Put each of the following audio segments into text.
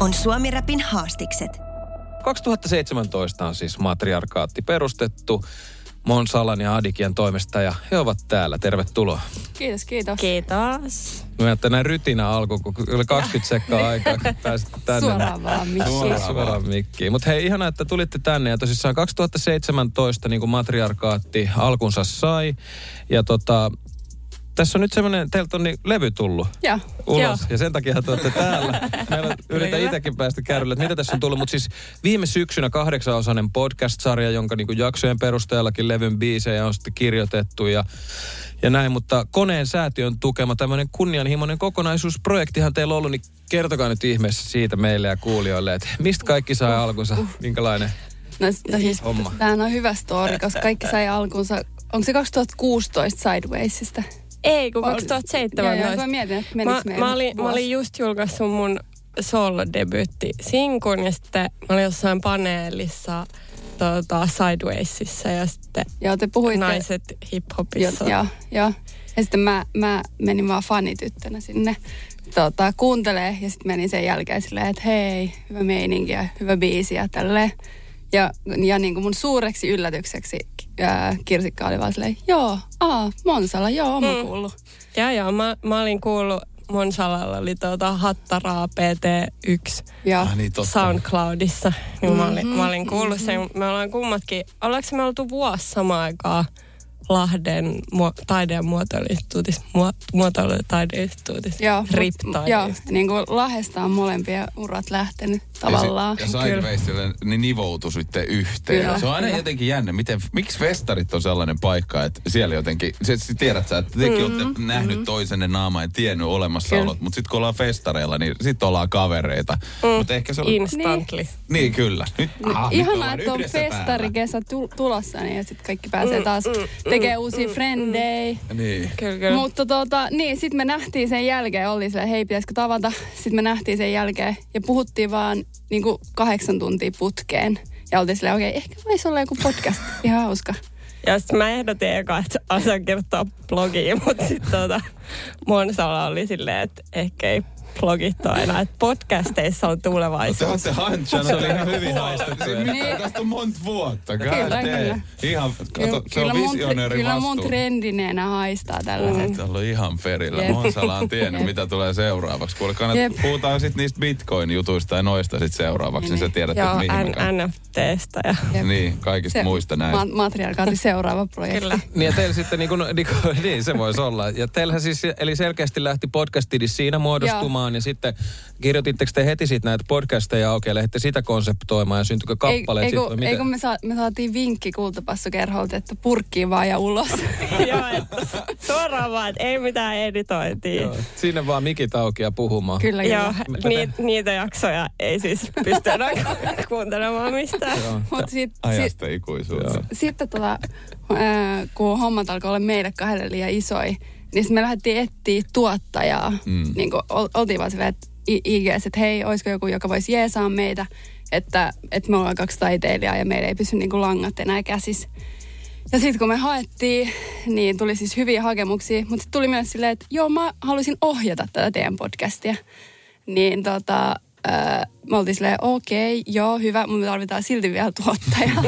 On Suomi Rapin haastikset. 2017 on siis matriarkaatti perustettu Monsalan ja Adikian toimesta ja he ovat täällä. Tervetuloa. Kiitos, kiitos. Kiitos. Mä että näin rytinä alku, kun yli 20 sekkaa aikaa, kun pääsitte tänne. Suoraan vaan mikkiin. Suoraan, suoraan mikkiin. Mutta hei, ihana, että tulitte tänne. Ja tosissaan 2017 niin kuin matriarkaatti alkunsa sai. Ja tota, tässä on nyt semmoinen, teiltä on niin levy tullut Joo. ulos. Joo. Ja sen takia te olette täällä. Meillä yritän itsekin päästä kärrylle, että mitä tässä on tullut. Mutta siis viime syksynä kahdeksanosainen podcast-sarja, jonka niin jaksojen perusteellakin levyn biisejä on sitten kirjoitettu ja, ja näin. Mutta Koneen säätiön tukema tämmöinen kunnianhimoinen kokonaisuusprojektihan teillä on ollut, niin kertokaa nyt ihmeessä siitä meille ja kuulijoille, että mistä kaikki sai alkunsa, minkälainen No, no siis, Homma. tämähän on hyvä story, koska kaikki sai alkunsa, onko se 2016 Sidewaysista? Ei, kun Vai- 2017. Joo, mä mietin, että mä, mä, olin, mä olin just julkaissut mun solo-debyytti sinkun ja sitten mä olin jossain paneelissa tota, Sidewaysissa ja sitten Joo, te puhuitte. naiset hip-hopissa. joo, joo. Ja sitten mä, mä menin vaan fanityttönä sinne tota, kuuntelee ja sitten menin sen jälkeen silleen, että hei, hyvä meininki ja hyvä biisi ja tälleen. Ja, ja niin kuin mun suureksi yllätykseksi ää, Kirsikka oli vaan silleen, joo, aa, Monsala, joo, oon mä Mm. kuullut. Joo, joo. Mä, mä olin kuullut, mun salalla oli tuota Hattaraa PT1 Ja Ah, niin, totta. SoundCloudissa. Niin mä, olin, Mhm, mä olin kuullut sen. Me ollaan kummatkin, ollaanko me oltu vuosi samaan aikaan Lahden muo, taide- ja muotoiluinstituutissa, muo, muotoilu- ja taideinstituutissa, Joo, rip mut- Joo, niin kuin Lahdesta on molempien urat lähtenyt tavallaan. Ja, si- ja Sidewaysille ne nivoutui sitten yhteen. Kyllä. Se on aina jotenkin jännä, miten, miksi festarit on sellainen paikka, että siellä jotenkin, se, se tiedät sä, että tekin mm-hmm. olette nähnyt mm-hmm. toisenne naama ja tiennyt olemassaolot, mutta sitten kun ollaan festareilla, niin sitten ollaan kavereita. Mm. Mutta ehkä se on... Instantly. Niin, kyllä. Nyt, aha, nyt Ihanaa, ollaan että on festarikesä tu- tulossa, niin että sitten kaikki pääsee taas tekemään uusia frendejä. Niin. Kyllä, kyllä. Mutta tota, niin, sitten me nähtiin sen jälkeen, oli silleen, hei, pitäisikö tavata? Sitten me nähtiin sen jälkeen ja puhuttiin vaan niin kuin kahdeksan tuntia putkeen. Ja oltiin silleen, okei, okay, ehkä voisi olla joku podcast. Ihan hauska. Ja sitten mä ehdotin eka, että osaan kirjoittaa blogiin, mutta sitten tota, Monsala oli silleen, että ehkä ei blogit enää, että podcasteissa on Te tulevaisuus. olette hansana. Se oli ihan hyvin haistettu. Mitä tästä on monta vuotta? God Kyllä, kyllä. Ihan, kato, se on mun, visionööri kyllä mun trendineenä haistaa tällaiset. Täällä on ihan perillä. Jep. Monsala on tiennyt, Jep. mitä tulee seuraavaksi. Kuule, kannat, Jep. puhutaan sitten niistä bitcoin-jutuista ja noista sitten seuraavaksi, niin, Niin. sä tiedät, Joo, että mihin N- NFTstä ja Jep. Niin, kaikista Se muista näistä. Ma- matriarkaatin seuraava projekti. kyllä. Niin ja teillä sitten, niin, kuin, niin, niin se voisi olla. Ja teillähän siis, eli selkeästi lähti podcastidi siinä muodostumaan ja sitten kirjoititteko te heti sitten näitä podcasteja auki ja lähditte sitä konseptoimaan ja syntyikö kappaleet ei, kun, miten? ei kun me, saa, me saatiin vinkki kultapassokerholta, että purkkiin vaan ja ulos. Joo, että suoraan vaan, että ei mitään editointia. Joo, Sinne vaan mikit auki ja puhumaan. kyllä, kyllä. Joo, ni, niitä jaksoja ei siis pysty kuuntelemaan mistään. Mutta sit, sit, Ajasta ikuisuutta. sitten tota, kun hommat alkoi olla meille kahdelle liian isoi, niin sitten me lähdettiin etsiä tuottajaa. Mm. Niin kuin oltiin vaan silleen, että IGS, että hei, olisiko joku, joka voisi jeesaa meitä, että, että me ollaan kaksi taiteilijaa ja meillä ei pysy niin kuin langat enää käsissä. Ja sitten kun me haettiin, niin tuli siis hyviä hakemuksia, mutta sitten tuli myös silleen, että joo, mä haluaisin ohjata tätä teidän podcastia. Niin tota, ää, me oltiin silleen, okei, joo, hyvä, mutta me tarvitaan silti vielä tuottaja.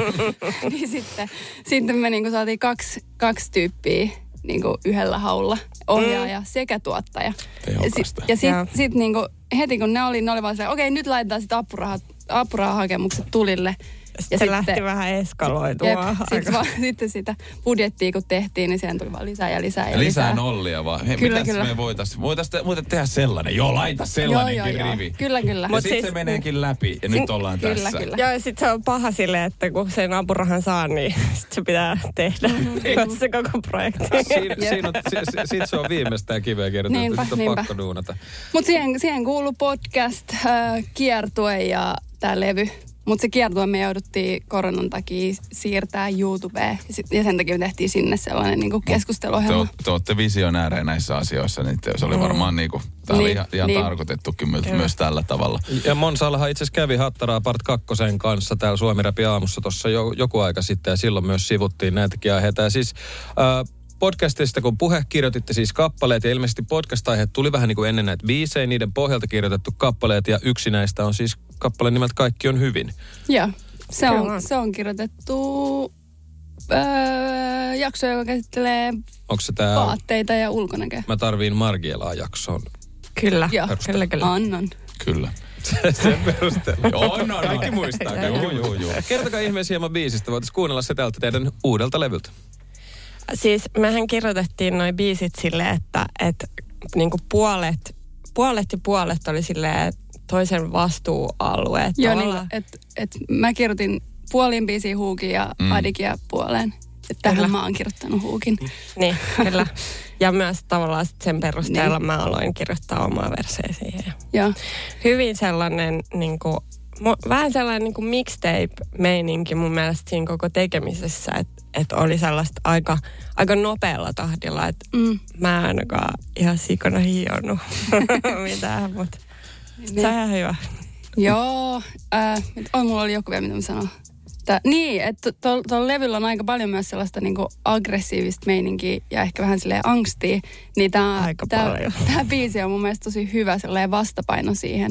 niin sitten, sitten me niinku saatiin kaksi, kaksi tyyppiä niinku yhdellä haulla, ohjaaja sekä tuottaja. Tehokasta. Ja sitten Joo. sit niinku, heti kun ne oli, ne oli vaan silleen, okei, nyt laitetaan sitten apurahat, apurahahakemukset tulille. Sitten se lähti vähän eskaloitumaan. Sitten va, sitten sitä budjettia kun tehtiin, niin siihen tuli vaan lisää ja lisää ja, lisää lisää. nollia vaan. Hei, Kyllä, kyllä. me voitais, voitais, te, voitais tehdä sellainen? Joo, laita Joo, sellainenkin joo, joo. rivi. Kyllä, kyllä. Ja Mut sitten siis- se meneekin läpi ja nyt ollaan Kyllä, tässä. kyllä. Joo, ja sitten se on paha silleen, että kun sen apurahan saa, niin sit se pitää tehdä Mm-hmm. se koko projekti. Siinä, siinä on, si, si, sit se on viimeistään kiveä kirjoitettu, Niinpä, sit on niinpä. pakko duunata. Mutta siihen, siihen kuuluu podcast, äh, kiertue ja tämä levy. Mutta se kiertue me jouduttiin koronan takia siirtää YouTubeen. Ja, sit, ja sen takia me tehtiin sinne sellainen niinku Te, keskusteluohjelma. oot- te olette visionäärejä näissä asioissa, niin te- se oli varmaan niinku, tää oli Niin, ihan, ihan niin. tarkoitettukin myös, myös tällä tavalla. Ja Monsallahan itse asiassa kävi Hattaraa Part 2 kanssa täällä Suomi Rapi aamussa tuossa jo, joku aika sitten ja silloin myös sivuttiin näitäkin aiheita. Ja siis äh, podcastista kun puhe kirjoititte siis kappaleet ja ilmeisesti podcast-aiheet tuli vähän niin kuin ennen näitä biisejä, niiden pohjalta kirjoitettu kappaleet ja yksi näistä on siis kappale nimeltä Kaikki on hyvin. Joo, se on, se on kirjoitettu öö, jakso, joka käsittelee Onko se tämä vaatteita ja ulkonäköä. Mä tarviin Margielaa jaksoon? Kyllä, Joo. kyllä, kyllä. Annan. Kyllä. Sen perusteella. Joo, no, no. Kaikki muistaa. Kaikki Joo, joo, joo. Kertokaa ihmeessä hieman biisistä. Voitaisiin kuunnella se täältä teidän uudelta levyltä. Siis mehän kirjoitettiin noin biisit silleen, että, että niinku puolet, puolet ja puolet oli silleen toisen vastuualue. Joo, niin, että et mä kirjoitin puolin biisiä huukin ja Mm. mm. Adikia puoleen. Että tähän Kyllä. mä oon kirjoittanut huukin. Niin, kyllä. Ja myös tavallaan sit sen perusteella Niin. mä aloin kirjoittaa omaa versiä siihen. Joo. Hyvin sellainen, niin kuin, vähän sellainen niin kuin mixtape-meininki mun mielestä siinä koko tekemisessä, että et oli sellaista aika, aika nopealla tahdilla, että Mm. mä en ainakaan ihan sikana hionnut mitään, mutta se on ihan hyvä. Joo. Äh, on, mulla oli joku vielä, mitä mä sanon. Tää, niin, että tuolla to, levyllä on aika paljon myös sellaista niinku aggressiivista meininkiä ja ehkä vähän silleen angstia. Niin tää, Aika tää, paljon. tää biisi on mun mielestä tosi hyvä sellainen vastapaino siihen.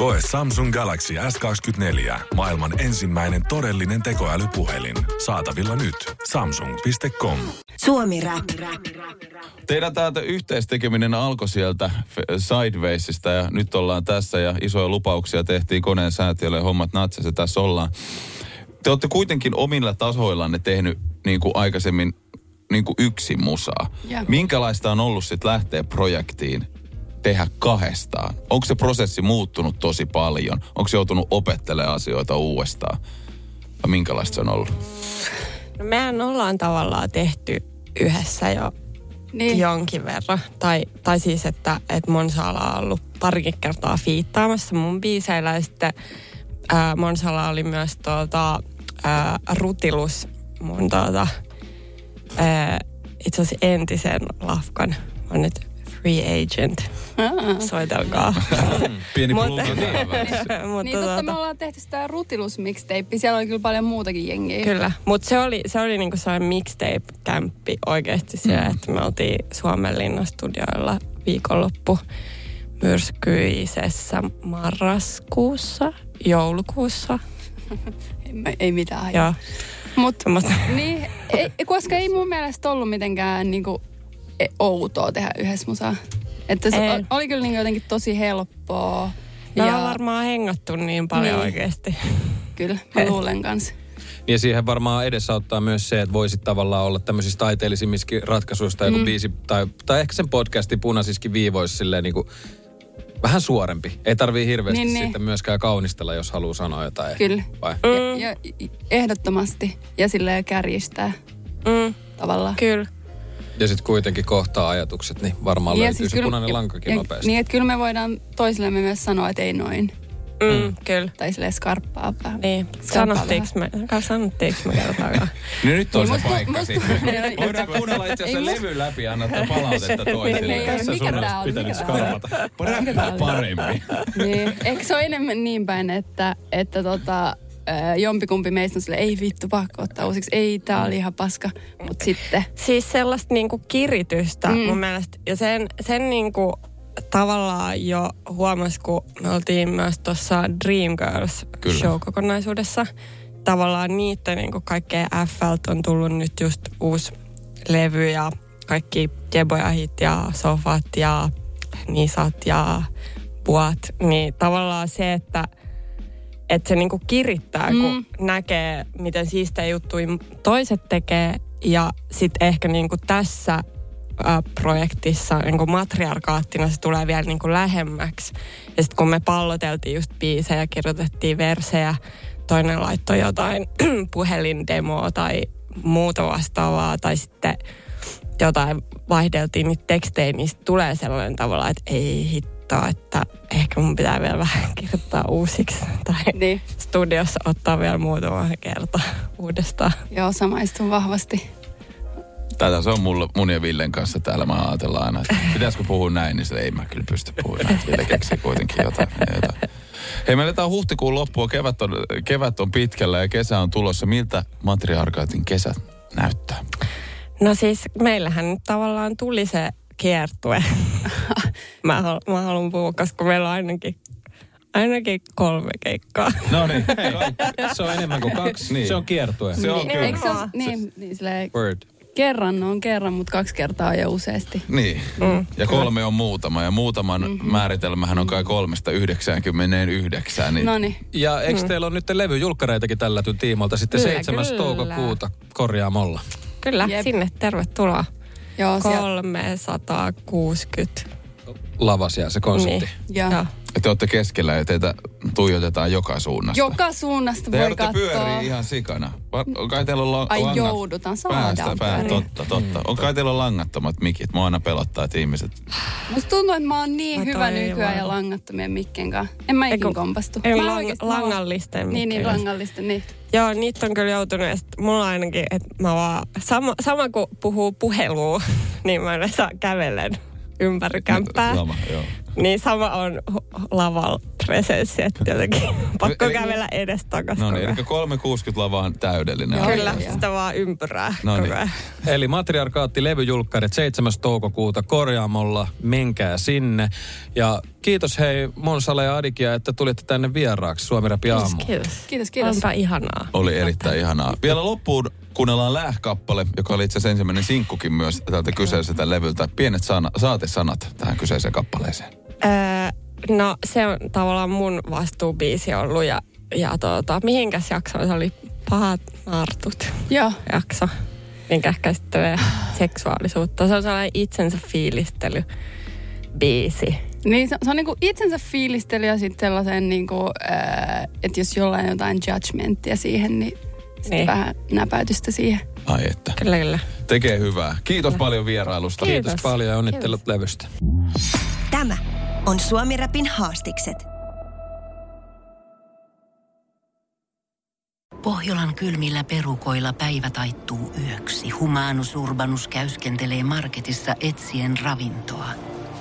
Koe Samsung Galaxy S24. Maailman ensimmäinen todellinen tekoälypuhelin. Saatavilla nyt. Samsung.com. Suomi Rap. Teidän täältä yhteistekeminen alkoi sieltä Sidewaysista ja nyt ollaan tässä ja isoja lupauksia tehtiin koneen säätiölle ja hommat natsas ja tässä ollaan. Te olette kuitenkin omilla tasoillanne tehnyt niin kuin aikaisemmin niin kuin yksin musaa. Joo. Minkälaista on ollut sitten lähteä projektiin tehdä kahdestaan? Onko se prosessi muuttunut tosi paljon? Onko se joutunut opettelemaan asioita uudestaan? Ja minkälaista se on ollut? No mehän ollaan tavallaan tehty yhdessä jo Niin. jonkin verran. Tai, tai siis, että, että Monsala on ollut parikin kertaa fiittaamassa mun biiseillä. Ja sitten ää, Monsala oli myös tuota, ää, rutilus mun tuota, ää, itse asiassa entisen lafkan. Mä oon nyt free agent. Soitelkaa. Pieni Mutta- väliin. Mutta Niin totta, me tuota, ollaan tehty sitä rutilus mixtape. Siellä oli kyllä paljon muutakin jengiä. Kyllä, mutta se oli, se oli niinku sellainen mixtape-kämppi oikeasti siellä, mm. että me oltiin Suomenlinnan studioilla viikonloppu myrskyisessä marraskuussa, joulukuussa. Ei, ei mitään. Joo, Mut, niin, ei, koska ei mun mielestä ollut mitenkään niinku, outoa tehdä yhdessä musaa. Että se Ei. oli kyllä niinku jotenkin tosi helppoa. Me ja varmaan hengattu niin paljon Niin. niin. oikeasti. kyllä, mä luulen kanssa. Ja siihen varmaan edesauttaa myös se, että voisit tavallaan olla tämmöisissä taiteellisimmissakin ratkaisuista joku mm. biisi, tai, tai ehkä sen podcastin punaisiskin viivoissa silleen niin kuin vähän suorempi. Ei tarvii hirveästi Niin, niin, niin. sitten myöskään kaunistella, jos haluaa sanoa jotain. Kyllä. Vai? Ja, ja ehdottomasti. Ja silleen kärjistää Mm, tavallaan. kyllä. Ja sitten kuitenkin kohtaa ajatukset, niin varmaan Ja löytyy siis se kyllä- punainen lankakin ja, nopeasti. Niin, että kyllä me voidaan toisillemme myös sanoa, että ei noin. Mm, kyllä. Tai silleen skarppaa vähän. Niin, sanottiinko me, sanottiinko me kertaakaan? No nyt on se musta- paikka musta- sitten. Voidaan kuunnella itse asiassa levy läpi ja antaa palautetta toisille. Tässä mikä sun tää olisi on? pitänyt Mikä tää on? skarpata. Räppää paremmin. niin. Eikö se ole enemmän niin päin, että, että tota, ää, jompikumpi meistä on sille, ei vittu, pakko ottaa uusiksi. Ei, tää oli ihan paska. Mutta sitten, Siis sellaista niinku kiritystä Mm. mun mielestä. Ja sen, sen niinku tavallaan jo huomas, kun me oltiin myös tuossa Dreamgirls show-kokonaisuudessa. Tavallaan niitä niin kaikkea FLt on tullut nyt just uusi levy ja kaikki jebojahit ja sofat ja nisat ja puat. Niin tavallaan se, että että se niinku kirittää, mm. kun näkee, miten siistejä juttuja toiset tekee. Ja sitten ehkä niinku tässä ä, projektissa niinku matriarkaattina se tulee vielä niinku lähemmäksi. Ja sitten kun me palloteltiin just biisejä, kirjoitettiin versejä, toinen laittoi jotain puhelindemoa tai muuta vastaavaa, tai sitten jotain vaihdeltiin niitä tekstejä, niin tulee sellainen tavalla, että ei hittoa, että ehkä mun pitää vielä vähän kirjoittaa uusiksi. Tai Niin. studiossa ottaa vielä muutama kerta uudestaan. Joo, samaistun vahvasti. Tätä se on mulla, mun ja Villen kanssa täällä. Mä ajatellaan aina, että pitäisikö puhua näin, niin se ei mä kyllä pysty puhumaan. Ville keksii kuitenkin jotain. jotain. Hei, me eletään huhtikuun loppua. Kevät on, kevät on pitkällä ja kesä on tulossa. Miltä matriarkaatin kesä näyttää? No siis meillähän nyt tavallaan tuli se kiertue. Mä, hal- mä haluan puhua, koska meillä on ainakin Ainakin kolme keikkaa. No niin, se on enemmän kuin kaksi. Niin. Se on kiertue. Se on niin, kyllä. Se niin niin, niin silleen, Word. Kerran on kerran, mutta kaksi kertaa jo useasti. Niin, mm. ja kolme on muutama. Ja muutaman mm-hmm. määritelmähän on kai kolmesta yhdeksäänkymmeneen yhdeksään. Niin. Noniin. Ja eikö mm. teillä on nyt levyjulkkareitakin tällä tiimolta sitten kyllä, 7. Kyllä. toukokuuta korjaamolla? Kyllä, Jep. sinne tervetuloa. Joo, 360 lava siellä se konsertti. Niin. Ja. Te olette keskellä ja teitä tuijotetaan joka suunnasta. Joka suunnasta Te voi katsoa. pyörii ihan sikana. On kai teillä on la- Ai langat joudutaan, päästä, pää, niin. Totta, totta. Mm. On kai teillä on langattomat mikit. Mua aina pelottaa, että ihmiset... Musta tuntuu, että mä oon niin mä hyvä nykyään ja langattomien mikkien kanssa. En mä ikin kompastu. Ei, lang- oikeastaan, langallisten mikkien. Niin, niin, langallisten, niin. Joo, niitä on kyllä joutunut. että mulla ainakin, että mä vaan... Sama, sama kuin puhuu puhelua, niin mä en saa kävellen ympäri kämppää. Sama, joo. Niin sama on lavalla presenssi, että jotenkin pakko Eli- kävellä edes takaisin. No niin, eli 360 lava on täydellinen. Joo, Kyllä, joo, sitä vaan ympyrää No koko niin. Eli Matriarkaatti levyjulkkarit 7. toukokuuta korjaamolla. Menkää sinne. Ja kiitos hei Monsale ja Adikia, että tulitte tänne vieraaksi Suomi Rapi aamu. Kiitos. Kiitos, kiitos. Onpa ihanaa. Oli erittäin ihanaa. Vielä loppuun kuunnellaan Lähkappale, joka oli itse asiassa ensimmäinen sinkkukin myös tältä kyseiseltä levyltä. Pienet sana, saatesanat tähän kyseiseen kappaleeseen. Öö, no se on tavallaan mun vastuubiisi ollut ja, ja tuota, mihinkäs jaksoon se oli pahat nartut Joo. jakso, minkä käsittelee seksuaalisuutta. Se on sellainen itsensä fiilistely biisi. Niin se, se on niinku itsensä fiilistely ja sitten sellaisen niinku, äh, että jos jollain on jotain judgmenttia siihen, niin, Niin. vähän näpäytystä siihen. Ai että. Kyllä, kyllä. Tekee hyvää. Kiitos paljon vierailusta. Kiitos. Kiitos paljon ja onnittelut levystä. Tämä on Suomi Rapin haastikset. Pohjolan kylmillä perukoilla päivä taittuu yöksi. Humanus Urbanus käyskentelee marketissa etsien ravintoa.